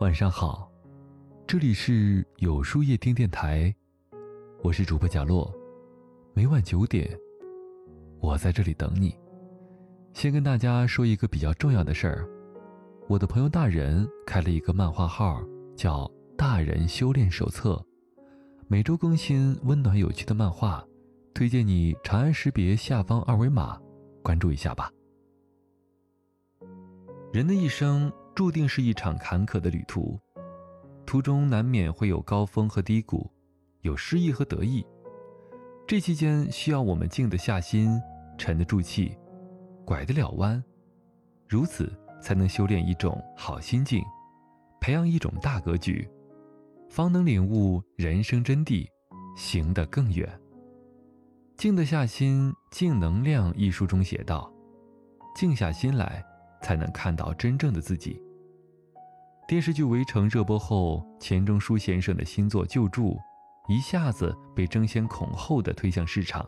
晚上好，这里是有书夜听电台，我是主播贾洛，每晚九点，我在这里等你。先跟大家说一个比较重要的事儿，我的朋友大人开了一个漫画号，叫“大人修炼手册”，每周更新温暖有趣的漫画，推荐你长按识别下方二维码关注一下吧。人的一生。注定是一场坎坷的旅途，途中难免会有高峰和低谷，有失意和得意。这期间需要我们静得下心，沉得住气，拐得了弯，如此才能修炼一种好心境，培养一种大格局，方能领悟人生真谛，行得更远。静得下心，《静能量》一书中写道：“静下心来，才能看到真正的自己。”电视剧《围城》热播后，钱钟书先生的新作《救助》一下子被争先恐后的推向市场。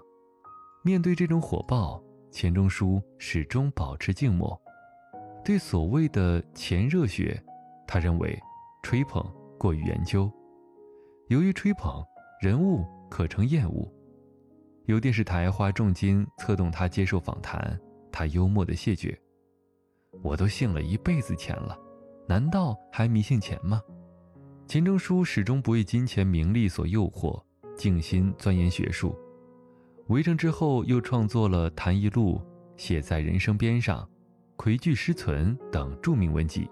面对这种火爆，钱钟书始终保持静默。对所谓的“钱热血”，他认为吹捧过于研究。由于吹捧，人物可成厌恶。有电视台花重金策动他接受访谈，他幽默的谢绝：“我都信了一辈子钱了。”难道还迷信钱吗？钱钟书始终不为金钱名利所诱惑，静心钻研学术。围城之后，又创作了《谈艺录》《写在人生边上》《魁句诗存》等著名文集。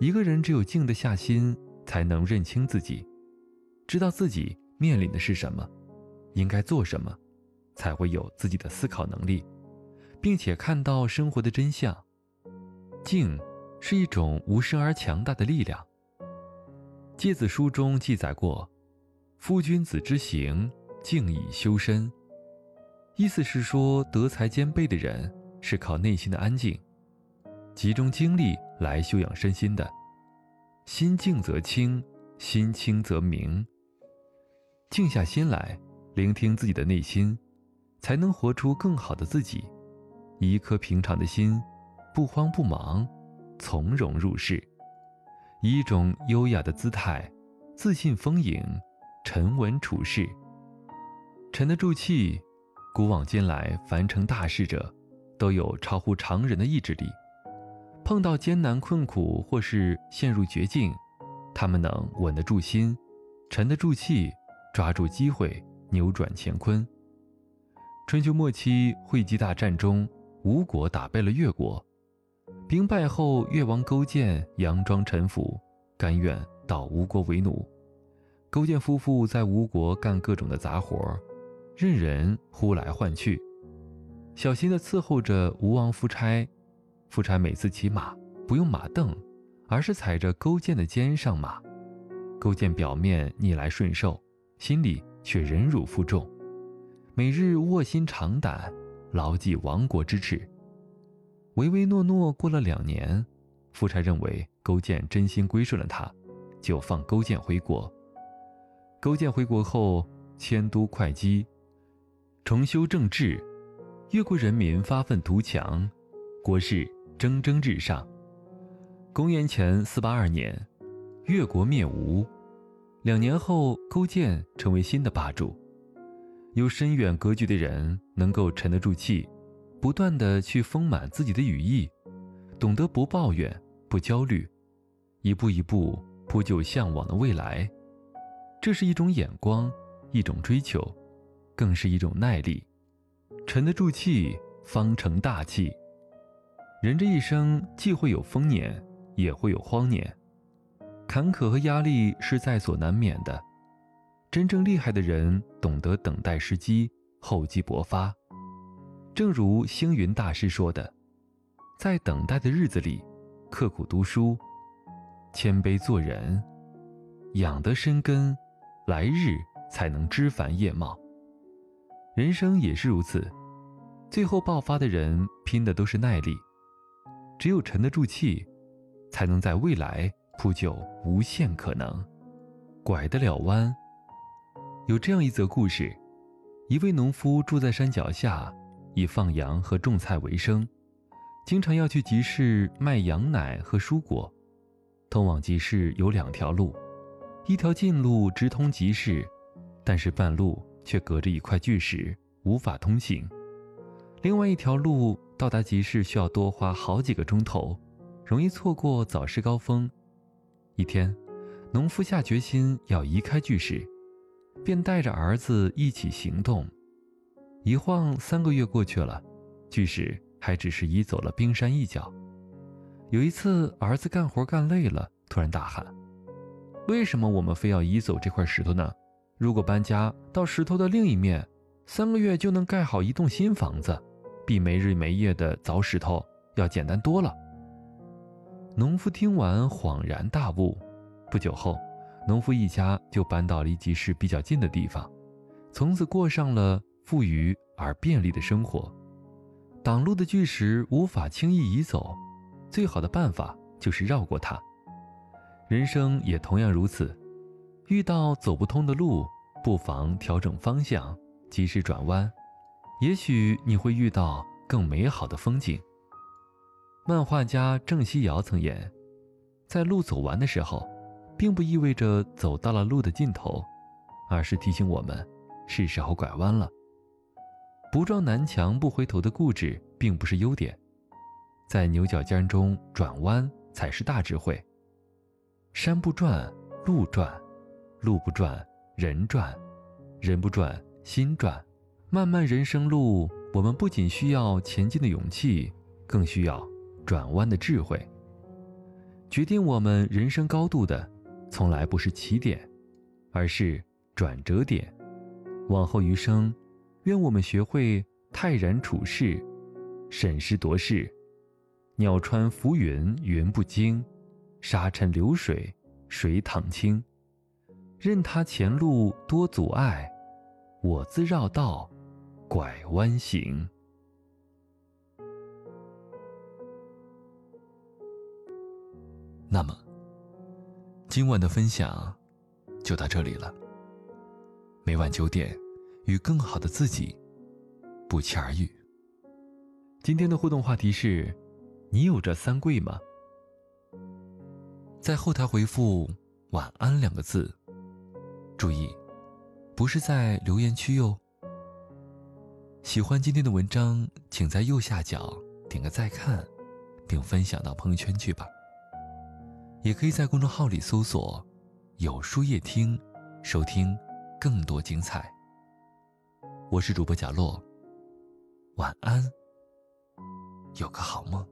一个人只有静得下心，才能认清自己，知道自己面临的是什么，应该做什么，才会有自己的思考能力，并且看到生活的真相。静。是一种无声而强大的力量。诫子书中记载过：“夫君子之行，静以修身。”意思是说，德才兼备的人是靠内心的安静，集中精力来修养身心的。心静则清，心清则明。静下心来，聆听自己的内心，才能活出更好的自己。以一颗平常的心，不慌不忙。从容入世，以一种优雅的姿态，自信丰盈，沉稳处事，沉得住气。古往今来，凡成大事者，都有超乎常人的意志力。碰到艰难困苦或是陷入绝境，他们能稳得住心，沉得住气，抓住机会，扭转乾坤。春秋末期，会稽大战中，吴国打败了越国。兵败后，越王勾践佯装臣服，甘愿到吴国为奴。勾践夫妇在吴国干各种的杂活，任人呼来唤去，小心地伺候着吴王夫差。夫差每次骑马不用马镫，而是踩着勾践的肩上马。勾践表面逆来顺受，心里却忍辱负重，每日卧薪尝胆，牢记亡国之耻。唯唯诺诺过了两年，夫差认为勾践真心归顺了他，就放勾践回国。勾践回国后迁都会稽，重修政治，越国人民发愤图强，国势蒸蒸日上。公元前四八二年，越国灭吴。两年后，勾践成为新的霸主。有深远格局的人，能够沉得住气。不断的去丰满自己的羽翼，懂得不抱怨、不焦虑，一步一步铺就向往的未来。这是一种眼光，一种追求，更是一种耐力。沉得住气，方成大器。人这一生既会有丰年，也会有荒年，坎坷和压力是在所难免的。真正厉害的人，懂得等待时机，厚积薄发。正如星云大师说的，在等待的日子里，刻苦读书，谦卑做人，养得深根，来日才能枝繁叶茂。人生也是如此，最后爆发的人拼的都是耐力，只有沉得住气，才能在未来铺就无限可能，拐得了弯。有这样一则故事：一位农夫住在山脚下。以放羊和种菜为生，经常要去集市卖羊奶和蔬果。通往集市有两条路，一条近路直通集市，但是半路却隔着一块巨石，无法通行；另外一条路到达集市需要多花好几个钟头，容易错过早市高峰。一天，农夫下决心要移开巨石，便带着儿子一起行动。一晃三个月过去了，巨石还只是移走了冰山一角。有一次，儿子干活干累了，突然大喊：“为什么我们非要移走这块石头呢？如果搬家到石头的另一面，三个月就能盖好一栋新房子，比没日没夜的凿石头要简单多了。”农夫听完恍然大悟。不久后，农夫一家就搬到离集市比较近的地方，从此过上了富裕而便利的生活。挡路的巨石无法轻易移走。最好的办法就是绕过它。人生也同样如此，遇到走不通的路，不妨调整方向，及时转弯，也许你会遇到更美好的风景。漫画家郑希尧曾言：“在路走完的时候，并不意味着走到了路的尽头，而是提醒我们，是时候拐弯了。不撞南墙不回头的固执，并不是优点。”在牛角尖中转弯才是大智慧。山不转路转，路不转人转，人不转心转。漫漫人生路，我们不仅需要前进的勇气，更需要转弯的智慧。决定我们人生高度的，从来不是起点，而是转折点。往后余生，愿我们学会泰然处世，审时度势。鸟穿浮云，云不惊；沙尘流水，水淌清。任他前路多阻碍，我自绕道拐弯行。那么，今晚的分享就到这里了。每晚九点，与更好的自己不期而遇。今天的互动话题是。你有这三跪吗？在后台回复“晚安”两个字，注意，不是在留言区哟。喜欢今天的文章，请在右下角点个再看，并分享到朋友圈去吧。也可以在公众号里搜索“有书夜听”，收听更多精彩。我是主播贾洛，晚安，有个好梦。